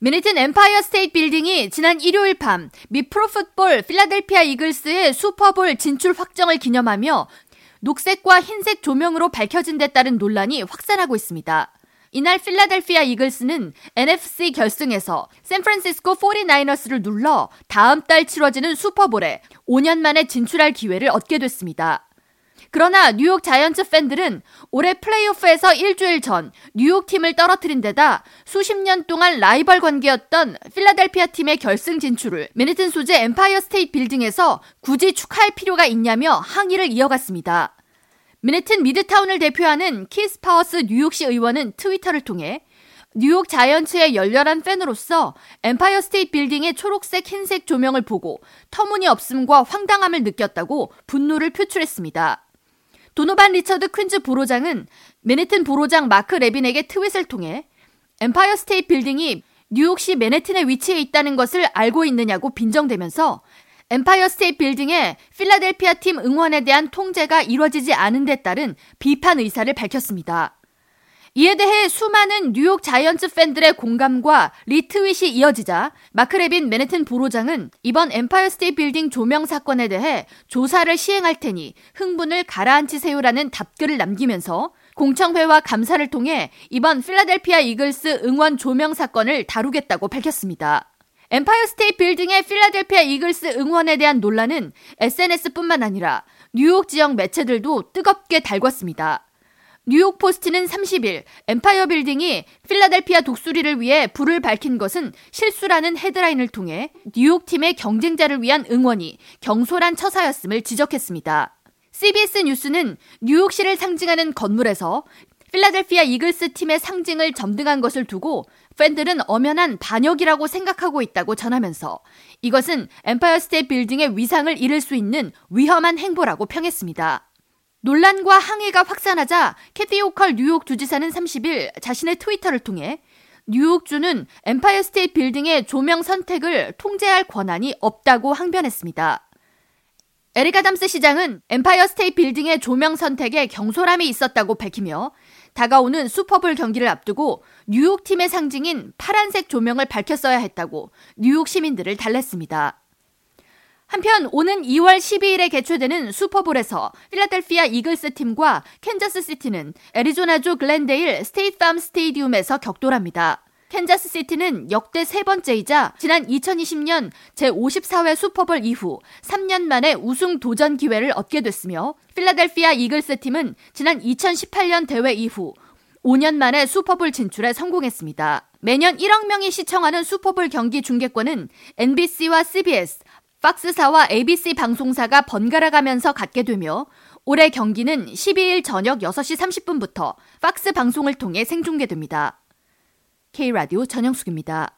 맨해튼 엠파이어 스테이트 빌딩이 지난 일요일 밤 미 프로풋볼 필라델피아 이글스의 슈퍼볼 진출 확정을 기념하며 녹색과 흰색 조명으로 밝혀진 데 따른 논란이 확산하고 있습니다. 이날 필라델피아 이글스는 NFC 결승에서 샌프란시스코 49ers를 눌러 다음 달 치러지는 슈퍼볼에 5년 만에 진출할 기회를 얻게 됐습니다. 그러나 뉴욕 자이언츠 팬들은 올해 플레이오프에서 일주일 전 뉴욕 팀을 떨어뜨린 데다 수십 년 동안 라이벌 관계였던 필라델피아 팀의 결승 진출을 맨해튼 소재 엠파이어 스테이트 빌딩에서 굳이 축하할 필요가 있냐며 항의를 이어갔습니다. 맨해튼 미드타운을 대표하는 키스 파워스 뉴욕시 의원은 트위터를 통해 뉴욕 자이언츠의 열렬한 팬으로서 엠파이어 스테이트 빌딩의 초록색 흰색 조명을 보고 터무니없음과 황당함을 느꼈다고 분노를 표출했습니다. 도노반 리처드 퀸즈 borough장은 맨해튼 borough장 마크 레빈에게 트윗을 통해 엠파이어 스테이트 빌딩이 뉴욕시 맨해튼에 위치해 있다는 것을 알고 있느냐고 빈정대면서 엠파이어 스테이트 빌딩의 필라델피아 팀 응원에 대한 통제가 이뤄지지 않은 데 따른 비판 의사를 밝혔습니다. 이에 대해 수많은 뉴욕 자이언츠 팬들의 공감과 리트윗이 이어지자 마크 레빈 맨해튼 borough장은 이번 엠파이어 스테이트 빌딩 조명 사건에 대해 조사를 시행할 테니 흥분을 가라앉히세요라는 답글을 남기면서 공청회와 감사를 통해 이번 필라델피아 이글스 응원 조명 사건을 다루겠다고 밝혔습니다. 엠파이어 스테이트 빌딩의 필라델피아 이글스 응원에 대한 논란은 SNS뿐만 아니라 뉴욕 지역 매체들도 뜨겁게 달궜습니다. 뉴욕 포스트는 30일 엠파이어 빌딩이 필라델피아 독수리를 위해 불을 밝힌 것은 실수라는 헤드라인을 통해 뉴욕 팀의 경쟁자를 위한 응원이 경솔한 처사였음을 지적했습니다. CBS 뉴스는 뉴욕시를 상징하는 건물에서 필라델피아 이글스 팀의 상징을 점등한 것을 두고 팬들은 엄연한 반역이라고 생각하고 있다고 전하면서 이것은 엠파이어 스테이트 빌딩의 위상을 잃을 수 있는 위험한 행보라고 평했습니다. 논란과 항의가 확산하자 캐시 호컬 뉴욕 주지사는 30일 자신의 트위터를 통해 뉴욕주는 엠파이어 스테이트 빌딩의 조명 선택을 통제할 권한이 없다고 항변했습니다. 에릭 아담스 시장은 엠파이어 스테이트 빌딩의 조명 선택에 경솔함이 있었다고 밝히며 다가오는 슈퍼볼 경기를 앞두고 뉴욕 팀의 상징인 파란색 조명을 밝혔어야 했다고 뉴욕 시민들을 달랬습니다. 한편 오는 2월 12일에 개최되는 슈퍼볼에서 필라델피아 이글스 팀과 캔자스 시티는 애리조나주 글렌데일 스테이트 팜 스테디움에서 격돌합니다. 캔자스 시티는 역대 세 번째이자 지난 2020년 제54회 슈퍼볼 이후 3년 만에 우승 도전 기회를 얻게 됐으며 필라델피아 이글스 팀은 지난 2018년 대회 이후 5년 만에 슈퍼볼 진출에 성공했습니다. 매년 1억 명이 시청하는 슈퍼볼 경기 중계권은 NBC와 CBS, 팍스사와 ABC 방송사가 번갈아 가면서 갖게 되며 올해 경기는 12일 저녁 6시 30분부터 팍스 방송을 통해 생중계됩니다. K라디오 전영숙입니다.